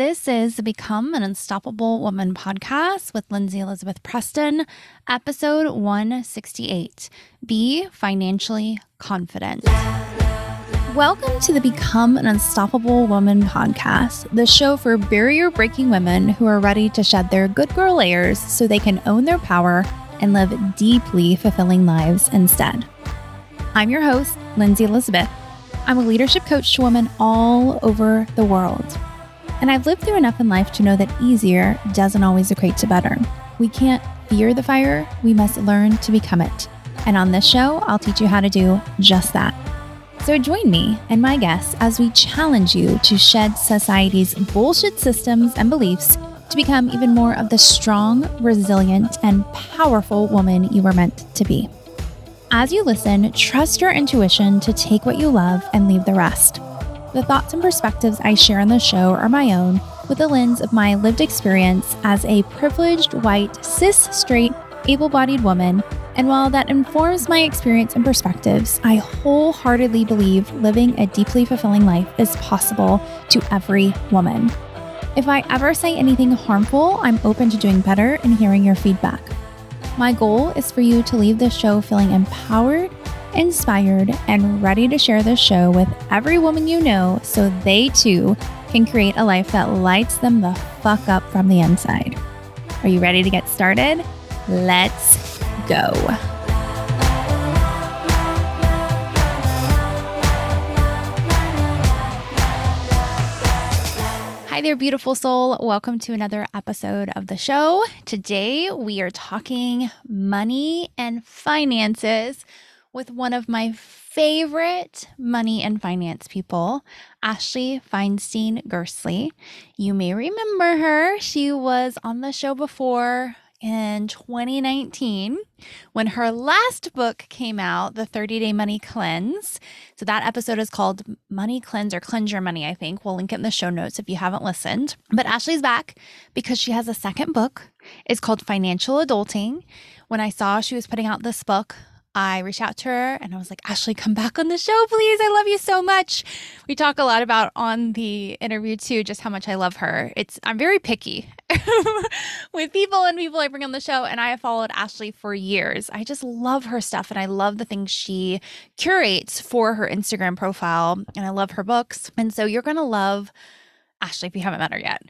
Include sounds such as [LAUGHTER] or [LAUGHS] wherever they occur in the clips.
This is the Become an Unstoppable Woman podcast with Lindsay Elizabeth Preston, episode 168 Be Financially Confident. Welcome to the Become an Unstoppable Woman podcast, the show for barrier breaking women who are ready to shed their good girl layers so they can own their power and live deeply fulfilling lives instead. I'm your host, Lindsay Elizabeth. I'm a leadership coach to women all over the world. And I've lived through enough in life to know that easier doesn't always equate to better. We can't fear the fire, we must learn to become it. And on this show, I'll teach you how to do just that. So join me and my guests as we challenge you to shed society's bullshit systems and beliefs to become even more of the strong, resilient, and powerful woman you were meant to be. As you listen, trust your intuition to take what you love and leave the rest. The thoughts and perspectives I share on the show are my own with the lens of my lived experience as a privileged, white, cis, straight, able bodied woman. And while that informs my experience and perspectives, I wholeheartedly believe living a deeply fulfilling life is possible to every woman. If I ever say anything harmful, I'm open to doing better and hearing your feedback. My goal is for you to leave this show feeling empowered inspired, and ready to share this show with every woman you know so they too can create a life that lights them the fuck up from the inside. Are you ready to get started? Let's go. Hi there, beautiful soul. Welcome to another episode of the show. Today we are talking money and finances with one of my favorite money and finance people, Ashley Feinstein Gerstley. You may remember her. She was on the show before in 2019 when her last book came out, The 30 Day Money Cleanse. So that episode is called Money Cleanse or Cleanse Your Money, I think. We'll link it in the show notes if you haven't listened. But Ashley's back because she has a second book. It's called Financial Adulting. When I saw she was putting out this book, I reached out to her and I was like, Ashley, come back on the show, please. I love you so much. We talk a lot about on the interview too, just how much I love her. It's I'm very picky [LAUGHS] with people and people I bring on the show, and I have followed Ashley for years. I just love her stuff and I love the things she curates for her Instagram profile, and I love her books. And so you're gonna love Ashley if you haven't met her yet.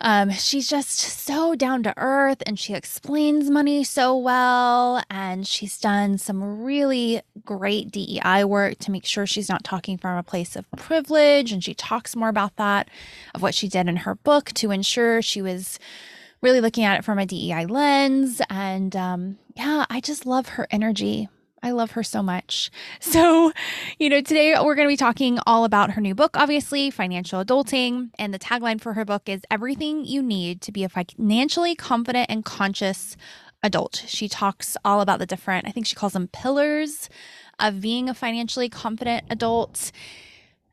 Um, she's just so down to earth and she explains money so well. And she's done some really great DEI work to make sure she's not talking from a place of privilege. And she talks more about that, of what she did in her book to ensure she was really looking at it from a DEI lens. And um, yeah, I just love her energy. I love her so much. [LAUGHS] So, you know, today we're going to be talking all about her new book, obviously, Financial Adulting. And the tagline for her book is Everything You Need to Be a Financially Confident and Conscious Adult. She talks all about the different, I think she calls them pillars of being a financially confident adult.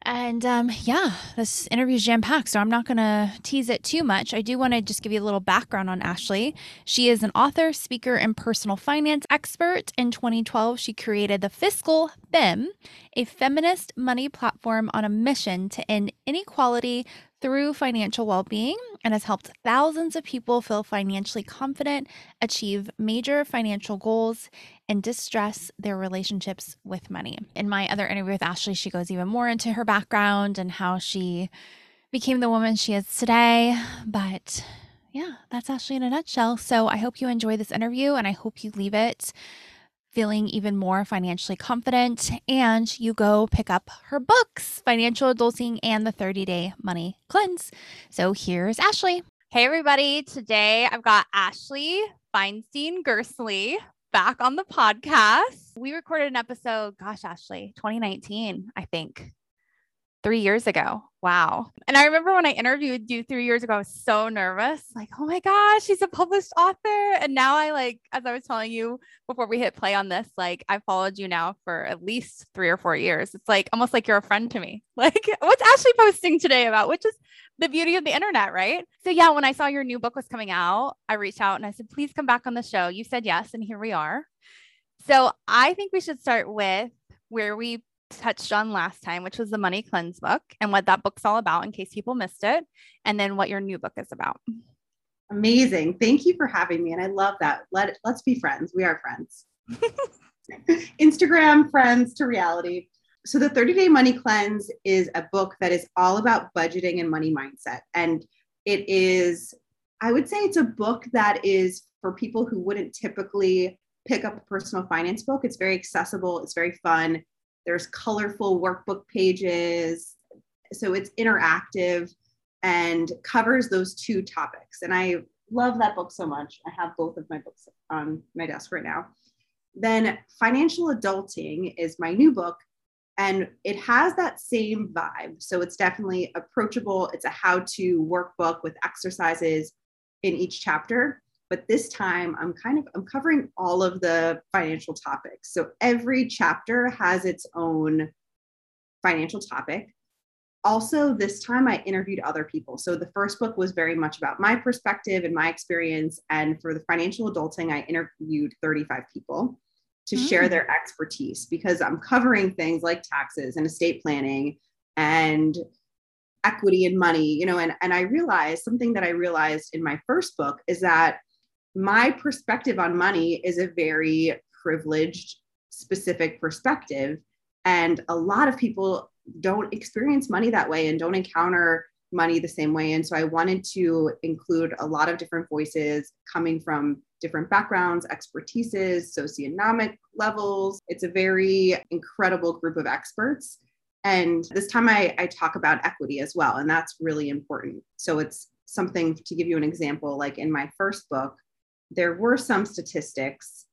And um, yeah, this interview is jam packed, so I'm not going to tease it too much. I do want to just give you a little background on Ashley. She is an author, speaker, and personal finance expert. In 2012, she created the Fiscal Femme, a feminist money platform on a mission to end inequality through financial well being and has helped thousands of people feel financially confident, achieve major financial goals, and distress their relationships with money. In my other interview with Ashley, she goes even more into her background and how she became the woman she is today. But yeah, that's Ashley in a nutshell. So I hope you enjoy this interview and I hope you leave it feeling even more financially confident and you go pick up her books, Financial Adulting and the 30 Day Money Cleanse. So here's Ashley. Hey, everybody. Today I've got Ashley Feinstein Gerstley back on the podcast. We recorded an episode, gosh, Ashley, 2019, I think, three years ago. Wow. And I remember when I interviewed you three years ago, I was so nervous. Like, oh my gosh, she's a published author. And now I like, as I was telling you before we hit play on this, like I followed you now for at least three or four years. It's like almost like you're a friend to me. [LAUGHS] Like, what's Ashley posting today about? Which is the beauty of the internet, right? So yeah, when I saw your new book was coming out, I reached out and I said, please come back on the show. You said yes, and here we are. So I think we should start with where we touched on last time, which was the Money Cleanse book and what that book's all about in case people missed it, and then what your new book is about. Amazing. Thank you for having me. And I love that. Let, let's be friends. We are friends. [LAUGHS] Instagram friends to reality. So, the 30 Day Money Cleanse is a book that is all about budgeting and money mindset. And it is, I would say, it's a book that is for people who wouldn't typically pick up a personal finance book. It's very accessible, it's very fun. There's colorful workbook pages. So, it's interactive and covers those two topics. And I love that book so much. I have both of my books on my desk right now. Then Financial Adulting is my new book, and it has that same vibe. So it's definitely approachable. It's a how to workbook with exercises in each chapter. But this time I'm kind of I'm covering all of the financial topics. So every chapter has its own financial topic. Also, this time I interviewed other people. So the first book was very much about my perspective and my experience. And for the financial adulting, I interviewed 35 people to mm. share their expertise because I'm covering things like taxes and estate planning and equity and money, you know, and, and I realized something that I realized in my first book is that my perspective on money is a very privileged, specific perspective. And a lot of people don't experience money that way and don't encounter money the same way. And so I wanted to include a lot of different voices coming from different backgrounds, expertises, socioeconomic levels. It's a very incredible group of experts. And this time I, I talk about equity as well, and that's really important. So it's something to give you an example like in my first book, there were some statistics,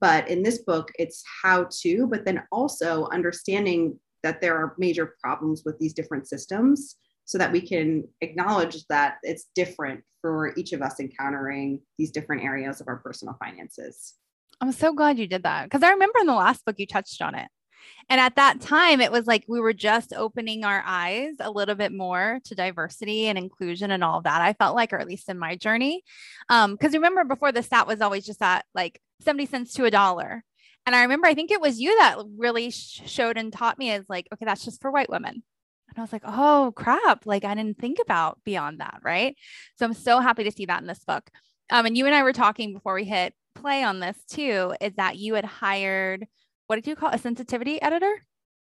but in this book, it's how to, but then also understanding that there are major problems with these different systems so that we can acknowledge that it's different for each of us encountering these different areas of our personal finances. I'm so glad you did that because I remember in the last book you touched on it. And at that time, it was like we were just opening our eyes a little bit more to diversity and inclusion and all of that. I felt like, or at least in my journey. Um, because remember before the stat was always just at like 70 cents to a dollar. And I remember, I think it was you that really sh- showed and taught me as like, okay, that's just for white women. And I was like, oh crap. Like I didn't think about beyond that. Right. So I'm so happy to see that in this book. Um, and you and I were talking before we hit play on this too, is that you had hired, what did you call a sensitivity editor?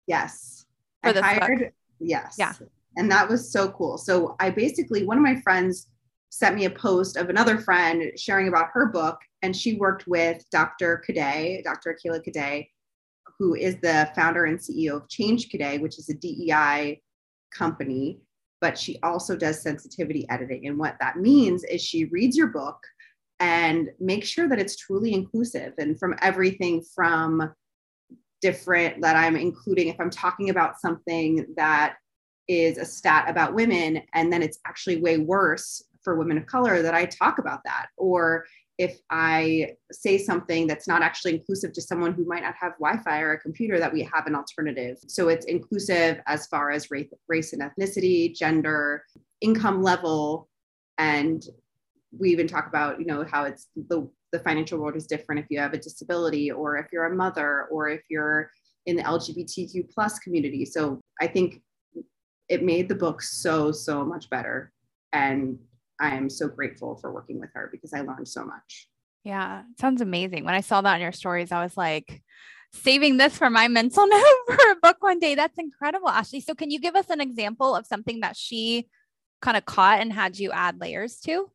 Yes. For I hired, book. yes. Yeah. And that was so cool. So I basically, one of my friends sent me a post of another friend sharing about her book. And she worked with Dr. Cadet, Dr. Akilah Cadet, who is the founder and CEO of Change Cadet, which is a DEI company, but she also does sensitivity editing. And what that means is she reads your book and makes sure that it's truly inclusive and from everything from different that I'm including if I'm talking about something that is a stat about women and then it's actually way worse for women of color that I talk about that or if I say something that's not actually inclusive to someone who might not have Wi-Fi or a computer, that we have an alternative. So it's inclusive as far as race, race and ethnicity, gender, income level, and we even talk about, you know, how it's the the financial world is different if you have a disability or if you're a mother or if you're in the LGBTQ plus community. So I think it made the book so so much better and I am so grateful for working with her because I learned so much. Yeah, sounds amazing. When I saw that in your stories, I was like, saving this for my mental [LAUGHS] note for a book one day. That's incredible, Ashley. So, can you give us an example of something that she kind of caught and had you add layers to?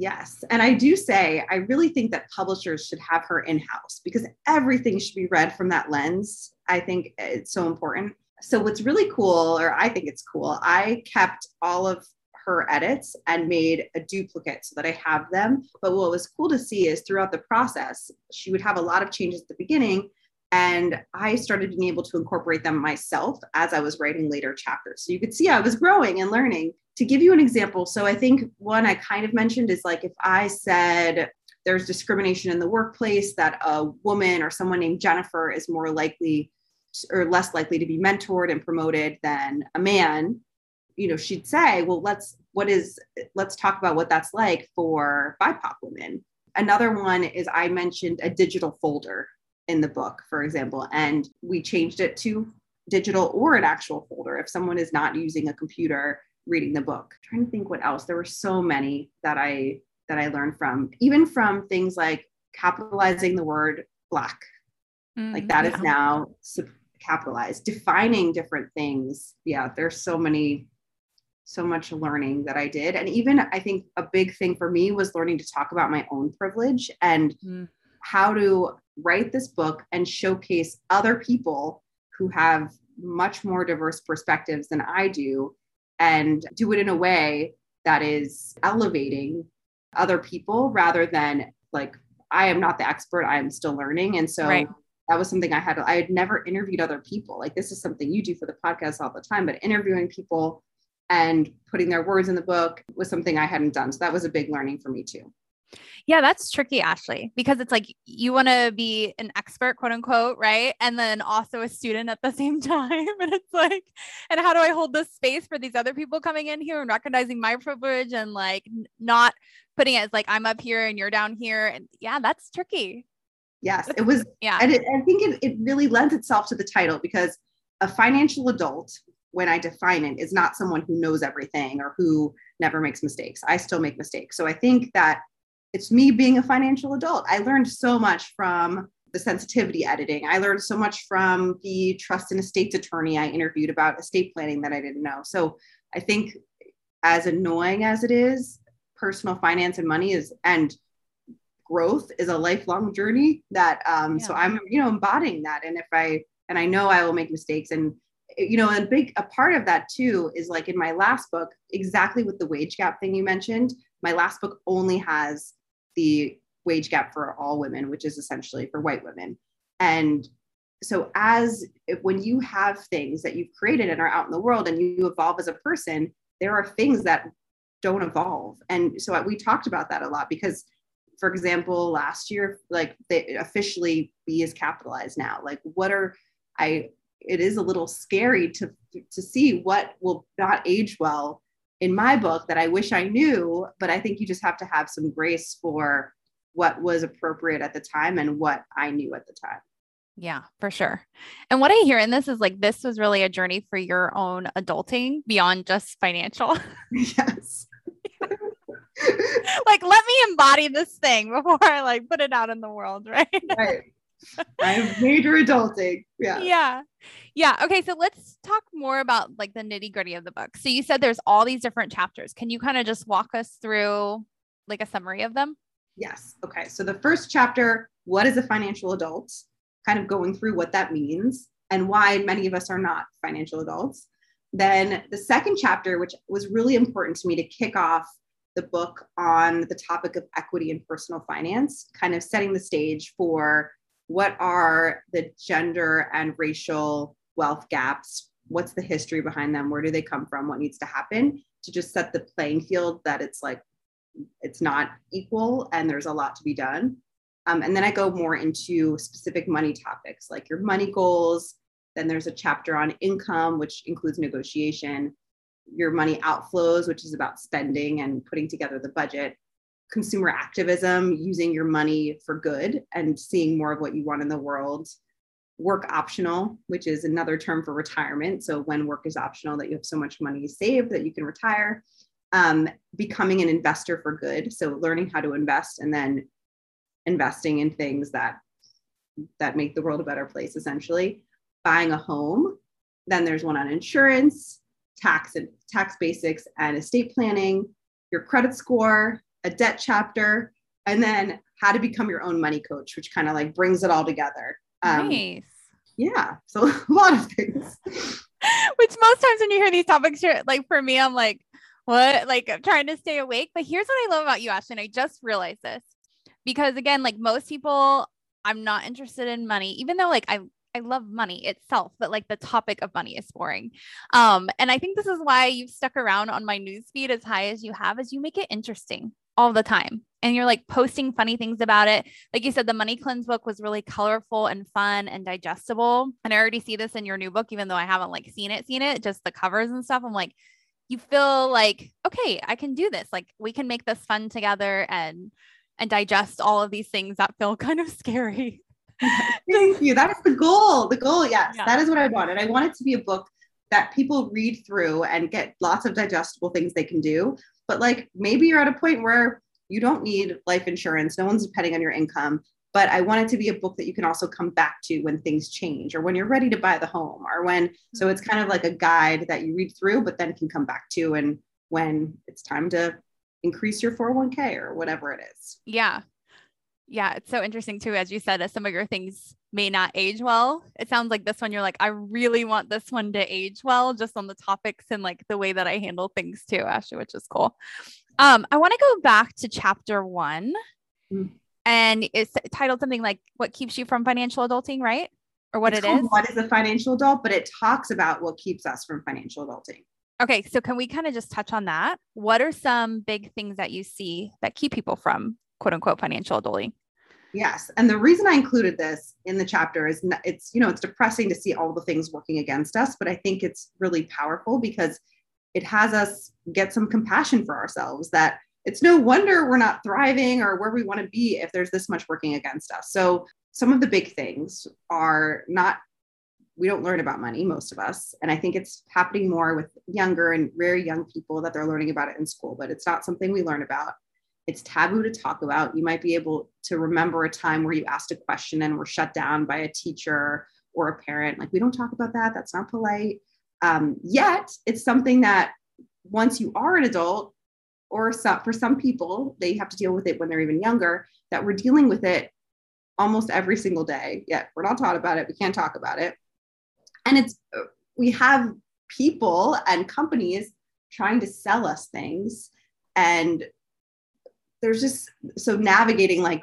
Yes. And I do say, I really think that publishers should have her in house because everything should be read from that lens. I think eh, it's so important. So, what's really cool, or I think it's cool, I kept all of her edits and made a duplicate so that I have them. But what was cool to see is throughout the process, she would have a lot of changes at the beginning. And I started being able to incorporate them myself as I was writing later chapters. So you could see I was growing and learning. To give you an example, so I think one I kind of mentioned is like if I said there's discrimination in the workplace, that a woman or someone named Jennifer is more likely or less likely to be mentored and promoted than a man you know she'd say well let's what is let's talk about what that's like for bipoc women. Another one is i mentioned a digital folder in the book, for example, and we changed it to digital or an actual folder if someone is not using a computer reading the book. I'm trying to think what else. There were so many that I that I learned from, even from things like capitalizing the word black. Mm, like that yeah. is now capitalized, defining different things. Yeah, there's so many so much learning that I did. And even I think a big thing for me was learning to talk about my own privilege and mm. how to write this book and showcase other people who have much more diverse perspectives than I do and do it in a way that is elevating other people rather than like I am not the expert I am still learning. And so right. that was something I had I had never interviewed other people. Like this is something you do for the podcast all the time but interviewing people and putting their words in the book was something I hadn't done. So that was a big learning for me too yeah, that's tricky, Ashley, because it's like you want to be an expert, quote unquote, right? And then also a student at the [LAUGHS] same time. And it's like, and how do I hold this space for these other people coming in here and recognizing my privilege and like not putting it as like I'm up here and you're down here? And yeah, that's tricky. Yes, it was. Yeah. And it, I think it, it really lends itself to the title because a financial adult, when I define it, is not someone who knows everything or who never makes mistakes. I still make mistakes. So I think that it's me being a financial adult. I learned so much from the sensitivity editing. I learned so much from the trust and estates attorney I interviewed about estate planning that I didn't know. So I think as annoying as it is, personal finance and money is and growth is a lifelong journey that um yeah. so I'm you know embodying that and if I and I know I will make mistakes and you know a big a part of that too is like in my last book exactly with the wage gap thing you mentioned my last book only has the wage gap for all women, which is essentially for white women. And so as when you have things that you've created and are out in the world and you evolve as a person, there are things that don't evolve. And so we talked about that a lot because for example, last year, like they officially B is capitalized now. Like what are I it is a little scary to to see what will not age well in my book that I wish I knew, but I think you just have to have some grace for what was appropriate at the time and what I knew at the time. Yeah, for sure. And what I hear in this is like this was really a journey for your own adulting beyond just financial. [LAUGHS] Yes. like let me embody this thing before I like put it out in the world, right? Right. I'm major adulting. Yeah. Yeah. Yeah. Okay. So let's talk more about like the nitty gritty of the book. So you said there's all these different chapters. Can you kind of just walk us through like a summary of them? Yes. Okay. So the first chapter, what is a financial adult? Kind of going through what that means and why many of us are not financial adults. Then the second chapter, which was really important to me to kick off the book on the topic of equity and personal finance, kind of setting the stage for what are the gender and racial wealth gaps? What's the history behind them? Where do they come from? What needs to happen to just set the playing field that it's like it's not equal and there's a lot to be done. Um, and then I go more into specific money topics like your money goals. Then there's a chapter on income, which includes negotiation, your money outflows, which is about spending and putting together the budget, consumer activism, using your money for good and seeing more of what you want in the world. Work optional, which is another term for retirement. So when work is optional, that you have so much money saved that you can retire. Um, becoming an investor for good. So learning how to invest and then investing in things that that make the world a better place, essentially. Buying a home. Then there's one on insurance, tax and tax basics and estate planning, your credit score, a debt chapter, and then how to become your own money coach, which kind of like brings it all together. Um, nice. Yeah. So [LAUGHS] a lot of things. which most times when you hear these topics, you're like, for me, I'm like, what? Like, I'm trying to stay awake. But here's what I love about you, Ashton. I just realized this because, again, like most people, I'm not interested in money, even though like I I love money itself, but like the topic of money is boring. Um, and I think this is why you've stuck around on my newsfeed as high as you have, is you make it interesting all the time. And you're like posting funny things about it. Like you said, the Money Cleanse book was really colorful and fun and digestible. And I already see this in your new book, even though I haven't like seen it, seen it, just the covers and stuff. I'm like, you feel like, okay, I can do this. Like we can make this fun together and and digest all of these things that feel [LAUGHS] kind of scary. Thank you. That is the goal. The goal, yes, yeah. that is what I wanted. I want it to be a book that people read through and get lots of digestible things they can do. But like maybe you're at a point where you don't need life insurance, no one's depending on your income. But I want it to be a book that you can also come back to when things change or when you're ready to buy the home or when, so it's kind of like a guide that you read through, but then can come back to and when it's time to increase your 401k or whatever it is. Yeah. Yeah. It's so interesting too. As you said, as some of your things may not age well. It sounds like this one, you're like, I really want this one to age well, just on the topics and like the way that I handle things too, Ashley, which is cool. Um, I want to go back to chapter one. Mm. And it's titled something like What Keeps You from Financial Adulting, right? Or what it's it is? What is a financial adult? But it talks about what keeps us from financial adulting. Okay, so can we kind of just touch on that? What are some big things that you see that keep people from quote unquote financial adulting? Yes. And the reason I included this in the chapter is it's, you know, it's depressing to see all the things working against us, but I think it's really powerful because it has us get some compassion for ourselves that it's no wonder we're not thriving or where we want to be if there's this much working against us. So some of the big things are not we don't learn about money most of us and i think it's happening more with younger and very young people that they're learning about it in school but it's not something we learn about it's taboo to talk about. You might be able to remember a time where you asked a question and were shut down by a teacher or a parent. Like, we don't talk about that. That's not polite. Um, yet, it's something that once you are an adult, or some, for some people, they have to deal with it when they're even younger, that we're dealing with it almost every single day. Yet, we're not taught about it. We can't talk about it. And it's, we have people and companies trying to sell us things and there's just so navigating like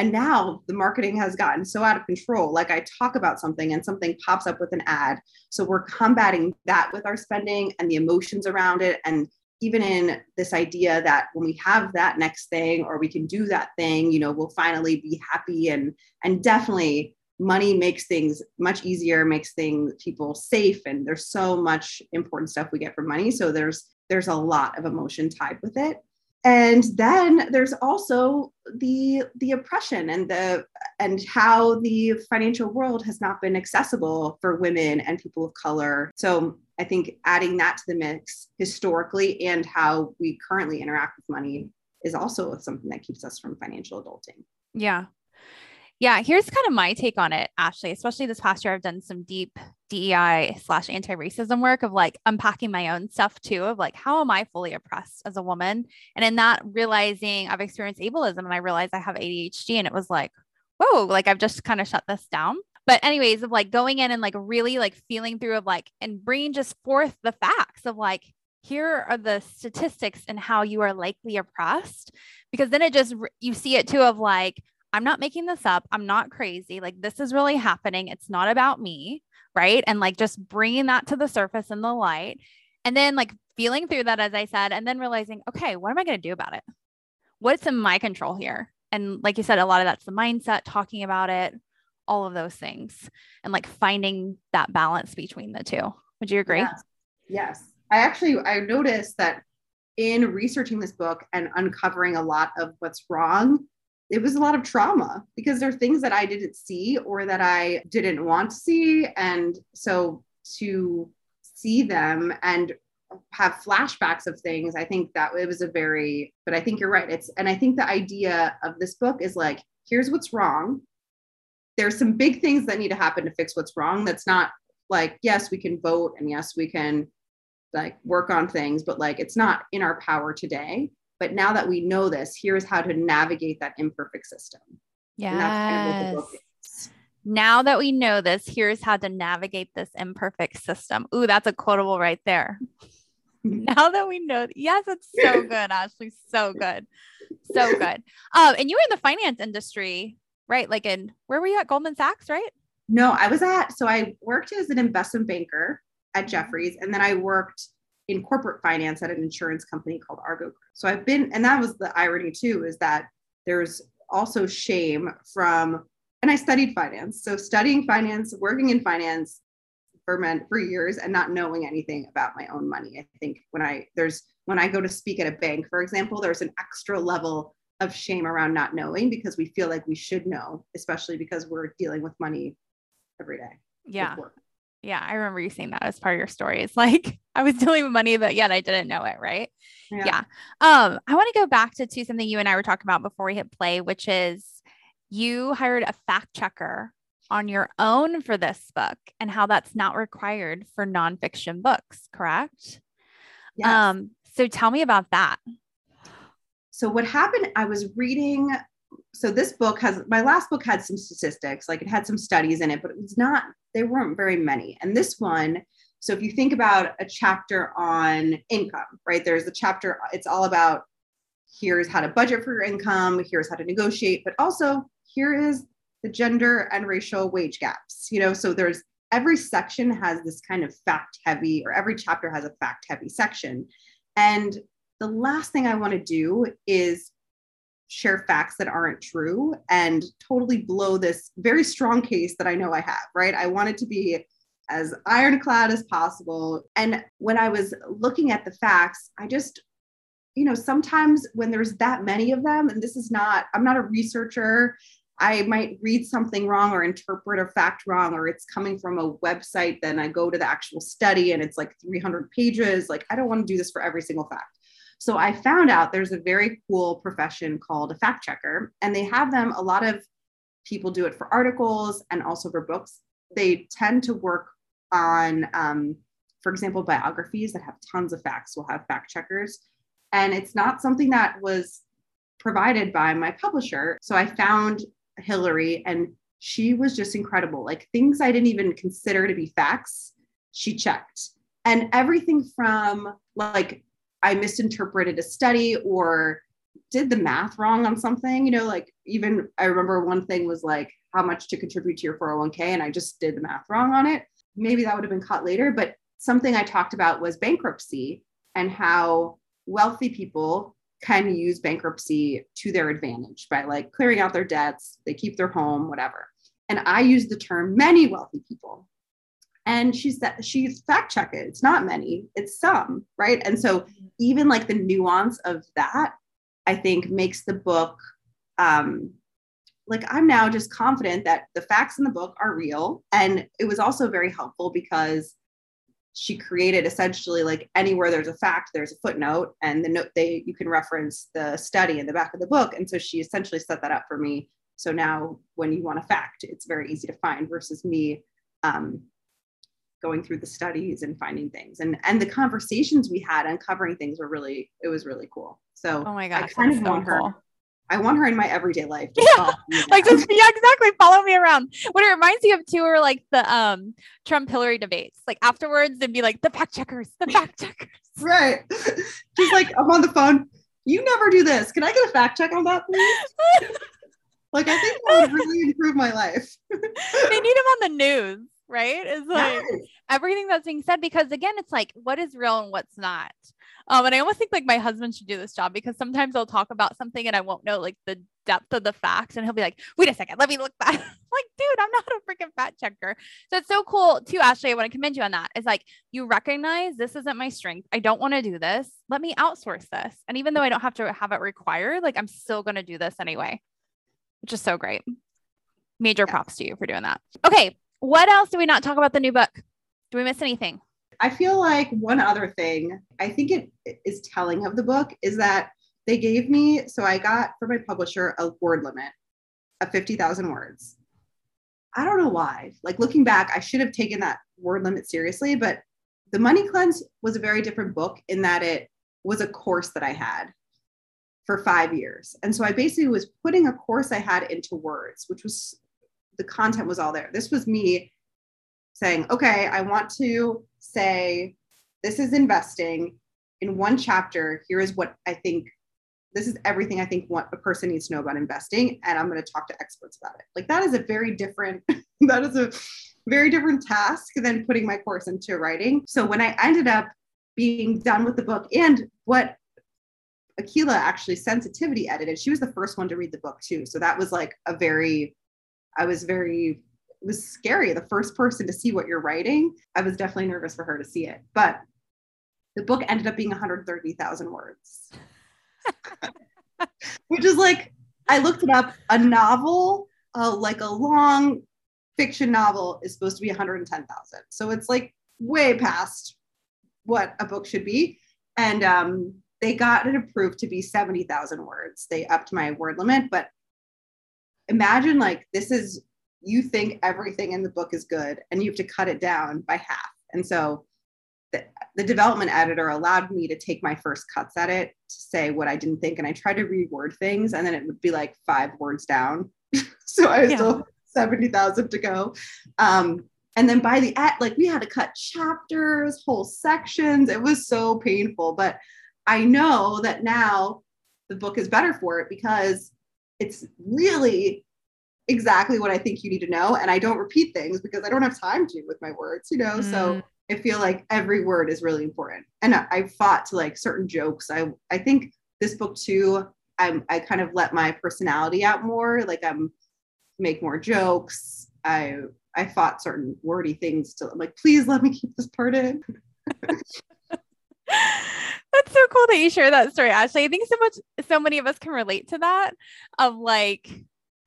and now the marketing has gotten so out of control. Like i talk about something and something pops up with an ad. So we're combating that with our spending and the emotions around it. And even in this idea that when we have that next thing or we can do that thing you know we'll finally be happy. And and definitely money makes things much easier makes things people safe. And there's so much important stuff we get from money. So there's there's a lot of emotion tied with it and then there's also the the oppression and the and how the financial world has not been accessible for women and people of color. So i think adding that to the mix historically and how we currently interact with money is also something that keeps us from financial adulting. Yeah yeah, here's kind of my take on it, Ashley. Especially this past year, I've done some deep DEI slash anti racism work of like unpacking my own stuff too, of like, how am I fully oppressed as a woman? And in that, realizing I've experienced ableism and I realized I have ADHD, and it was like, whoa, like I've just kind of shut this down. But, anyways, of like going in and like really like feeling through of like and bringing just forth the facts of like, here are the statistics and how you are likely oppressed because then it just you see it too of like I'm not making this up. I'm not crazy. Like, this is really happening. It's not about me. Right. And like just bringing that to the surface in the light. And then like feeling through that, as I said, and then realizing, okay, what am I going to do about it? What's in my control here? And like you said, a lot of that's the mindset, talking about it, all of those things, and like finding that balance between the two. Would you agree? Yes. yes. I actually I noticed that in researching this book and uncovering a lot of what's wrong it was a lot of trauma because there are things that I didn't see or that I didn't want to see. And so to see them and have flashbacks of things, I think that it was a very, but I think you're right. It's, and I think the idea of this book is like, here's what's wrong. There's some big things that need to happen to fix what's wrong. That's not like, yes, we can vote and yes, we can like work on things, but like it's not in our power today. But now that we know this, here's how to navigate that imperfect system. Yeah. Kind of now that we know this, here's how to navigate this imperfect system. Ooh, that's a quotable right there. [LAUGHS] now that we know, yes, it's so [LAUGHS] good, Ashley. So good. So good. Um, and you were in the finance industry, right? Like in where were you at Goldman Sachs, right? No, I was at so I worked as an investment banker at. Jefferies, and then I worked in corporate finance at an insurance company called Argo Group. So I've been, and that was the irony too, is that there's also shame from, and I studied finance. So studying finance, working in finance for men for years and not knowing anything about my own money. I think when I, there's, when I go to speak at a bank, for example, there's an extra level of shame around not knowing because we feel like we should know, especially because we're dealing with money every day. Yeah. Yeah. I remember you saying that as part of your story. It's like I was [LAUGHS] dealing with money, but yet I didn't know it. Right. Yeah. yeah. Um, I want to go back to, to something you and I were talking about before we hit play, which is you hired a fact checker on your own for this book and how that's not required for nonfiction books, correct? Yes. Um, so tell me about that. So what happened, I was reading so this book has my last book had some statistics, like it had some studies in it, but it was not, they weren't very many. And this one, so if you think about a chapter on income, right? There's a chapter, it's all about here's how to budget for your income, here's how to negotiate, but also here is the gender and racial wage gaps. You know, so there's every section has this kind of fact heavy, or every chapter has a fact heavy section. And the last thing I want to do is share facts that aren't true and totally blow this very strong case that I know I have, right? I want it to be as ironclad as possible. And when I was looking at the facts, I just, you know, sometimes when there's that many of them, and this is not, I'm not a researcher, I might read something wrong or interpret a fact wrong, or it's coming from a website. Then I go to the actual study and it's like 300 pages. Like, I don't want to do this for every single fact. So I found out there's a very cool profession called a fact checker, and they have them. A lot of people do it for articles and also for books. They tend to work on, um, for example, biographies that have tons of facts will have fact checkers. And it's not something that was provided by my publisher. So I found Hillary, and she was just incredible. Like things I didn't even consider to be facts, she checked. And everything from like I misinterpreted a study or did the math wrong on something, you know, like even I remember one thing was like how much to contribute to your 401k, and I just did the math wrong on it. Maybe that would have been caught later, but something I talked about was bankruptcy and how wealthy people can use bankruptcy to their advantage by like clearing out their debts, they keep their home, whatever. And I use the term many wealthy people. And she said she fact checked it. It's not many, it's some, right? And so even like the nuance of that, I think makes the book um like I'm now just confident that the facts in the book are real. And it was also very helpful because she created essentially like anywhere there's a fact there's a footnote and the note they you can reference the study in the back of the book and so she essentially set that up for me so now when you want a fact it's very easy to find versus me um, going through the studies and finding things and and the conversations we had uncovering things were really it was really cool so oh my gosh i kind of so want cool. her I want her in my everyday life. Yeah. [LAUGHS] like just yeah, exactly. Follow me around. What it reminds me of too are like the um Trump Hillary debates. Like afterwards, they'd be like the fact checkers, the fact checkers. [LAUGHS] right. [LAUGHS] She's like, I'm on the phone. You never do this. Can I get a fact check on that, please? like I think that would really improve my life. they need him on the news, right? It's like yes. everything that's being said because again, it's like what is real and what's not. Um, and I almost think like my husband should do this job because sometimes I'll talk about something and I won't know like the depth of the facts, and he'll be like, "Wait a second, let me look back." [LAUGHS] like, dude, I'm not a freaking fact checker. So it's so cool too, Ashley. I want to commend you on that. It's like you recognize this isn't my strength. I don't want to do this. Let me outsource this. And even though I don't have to have it required, like I'm still going to do this anyway, which is so great. Major props to you for doing that. Okay, what else do we not talk about the new book? Do we miss anything? I feel like one other thing I think it is telling of the book is that they gave me, so I got for my publisher a word limit of 50,000 words. I don't know why. Like looking back, I should have taken that word limit seriously, but The Money Cleanse was a very different book in that it was a course that I had for five years. And so I basically was putting a course I had into words, which was the content was all there. This was me saying, okay, I want to say, this is investing in one chapter. Here is what I think. This is everything I think what a person needs to know about investing, and I'm going to talk to experts about it. Like that is a very different. [LAUGHS] that is a very different task than putting my course into writing. So when I ended up being done with the book, and what Akilah actually sensitivity edited, she was the first one to read the book too. So that was like a very, I was very it was scary. The first person to see what you're writing, I was definitely nervous for her to see it. But the book ended up being 130,000 words. [LAUGHS] which is like I looked it up. A novel, uh, like a long fiction novel, is supposed to be 110,000. So it's like way past what a book should be. And um, they got it approved to be 70,000 words. They upped my word limit, but imagine like this is you think everything in the book is good and you have to cut it down by half. And so the, the development editor allowed me to take my first cuts at it to say what I didn't think. And I tried to reword things and then it would be like five words down. [LAUGHS] so I was yeah. still 70,000 to go. Um, and then by the end, like we had to cut chapters, whole sections. It was so painful. But I know that now the book is better for it because it's really exactly what I think you need to know. And I don't repeat things because I don't have time to with my words, you know? Mm. So I feel like every word is really important. And I, I fought to like certain jokes. I, I think this book too, I'm, I kind of let my personality out more. Like I'm make more jokes. I, I fought certain wordy things to I'm like, please let me keep this part in. [LAUGHS] [LAUGHS] That's so cool that you share that story, Ashley. I think so much, so many of us can relate to that. Of like,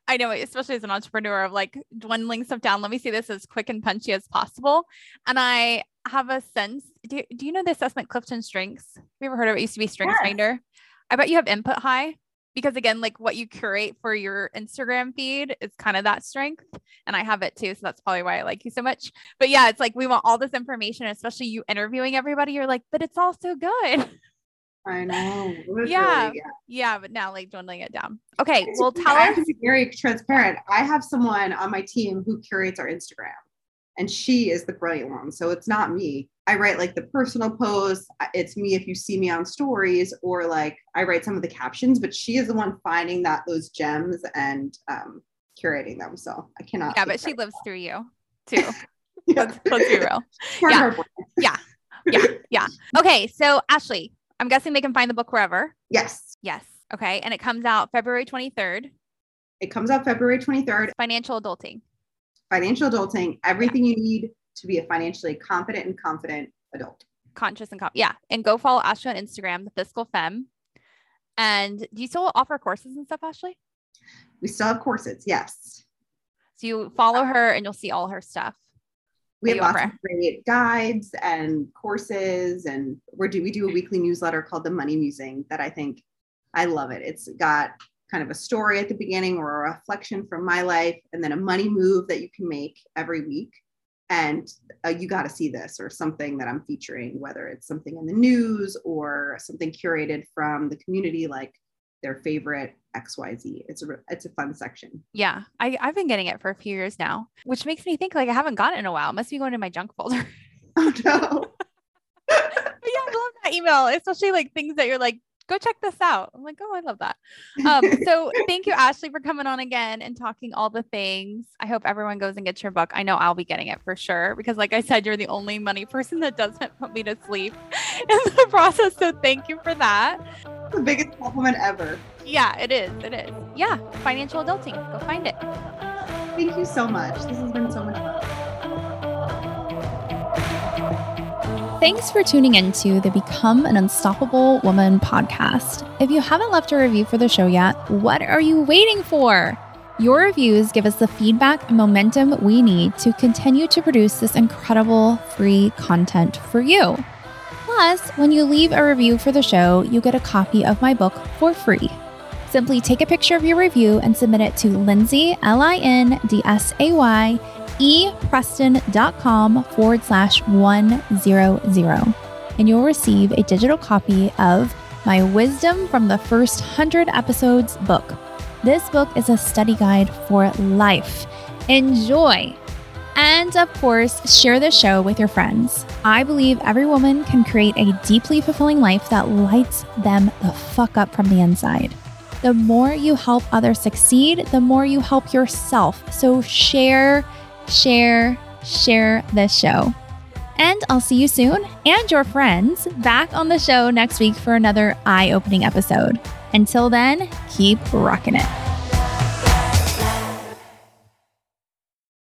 I know, especially as an entrepreneur, of like dwindling stuff down. Let me see this as quick and punchy as possible. And I have a sense. Do, do you know the assessment Clifton Strengths? Have you ever heard of it? it used to be Strengths yes. Finder. I bet you have input high because again, like what you curate for your Instagram feed is kind of that strength. And I have it too. So that's probably why I like you so much. But yeah, it's like we want all this information, especially you interviewing everybody. You're like, but it's all so good. I know. Yeah. yeah. Yeah. But now like dwindling it down. Okay. Well, tell I us. to be very transparent. I have someone on my team who curates our Instagram and she is the brilliant one. So it's not me. I write like the personal posts. It's me if you see me on stories, or like I write some of the captions, but she is the one finding that those gems and um, curating them. So I cannot. Yeah, but she lives through you [LAUGHS] too. yeah. let's, let's, be real. [LAUGHS] Yeah. yeah. Yeah. Yeah. Okay. So Ashley, I'm guessing they can find the book wherever. Yes. Yes. Okay. And it comes out February 23rd. It comes out February 23rd. Financial adulting. Financial adulting, everything you need to be a financially competent and confident adult. Conscious and confident. Yeah. And go follow Ashley on Instagram, the Fiscal Femme. And do you still offer courses and stuff, Ashley? We still have courses, yes. So you follow her and you'll see all her stuff. We have lots offer. of great guides and courses, and we do we do a mm. weekly newsletter called the Money Musing that I think I love it. It's got kind of a story at the beginning or a reflection from my life, and then a money move that you can make every week and uh, you got to see this or something that I'm featuring, whether it's something in the news or something curated from the community, like their favorite XYZ. It's a it's a fun section. Yeah, I I've been getting it for a few years now, which makes me think like I haven't gotten it in a while. It must be going to my junk folder. [LAUGHS] Oh no. [LAUGHS] yeah, I love that email, especially like things that you're like, go check this out. I'm like, oh, I love that. Um, so thank you, Ashley, for coming on again and talking all the things. I hope everyone goes and gets your book. I know I'll be getting it for sure because, like I said, you're the only money person that doesn't put me to sleep [LAUGHS] in the process. So thank you for that. The biggest compliment ever. Yeah, it is. It is. Yeah, financial adulting. Go find it. Thank you so much. This has been so much fun. Thanks for tuning into the Become an Unstoppable Woman podcast. If you haven't left a review for the show yet, what are you waiting for? Your reviews give us the feedback and momentum we need to continue to produce this incredible free content for you. Plus, when you leave a review for the show, you get a copy of my book for free. Simply take a picture of your review and submit it to Lindsay, L I N D S A Y, epreston.com forward slash 100. And you'll receive a digital copy of my Wisdom from the First 100 Episodes book. This book is a study guide for life. Enjoy! And of course, share the show with your friends. I believe every woman can create a deeply fulfilling life that lights them the fuck up from the inside. The more you help others succeed, the more you help yourself. So share share, share this show. And I'll see you soon and your friends back on the show next week for another eye opening episode. Until then, keep rocking it.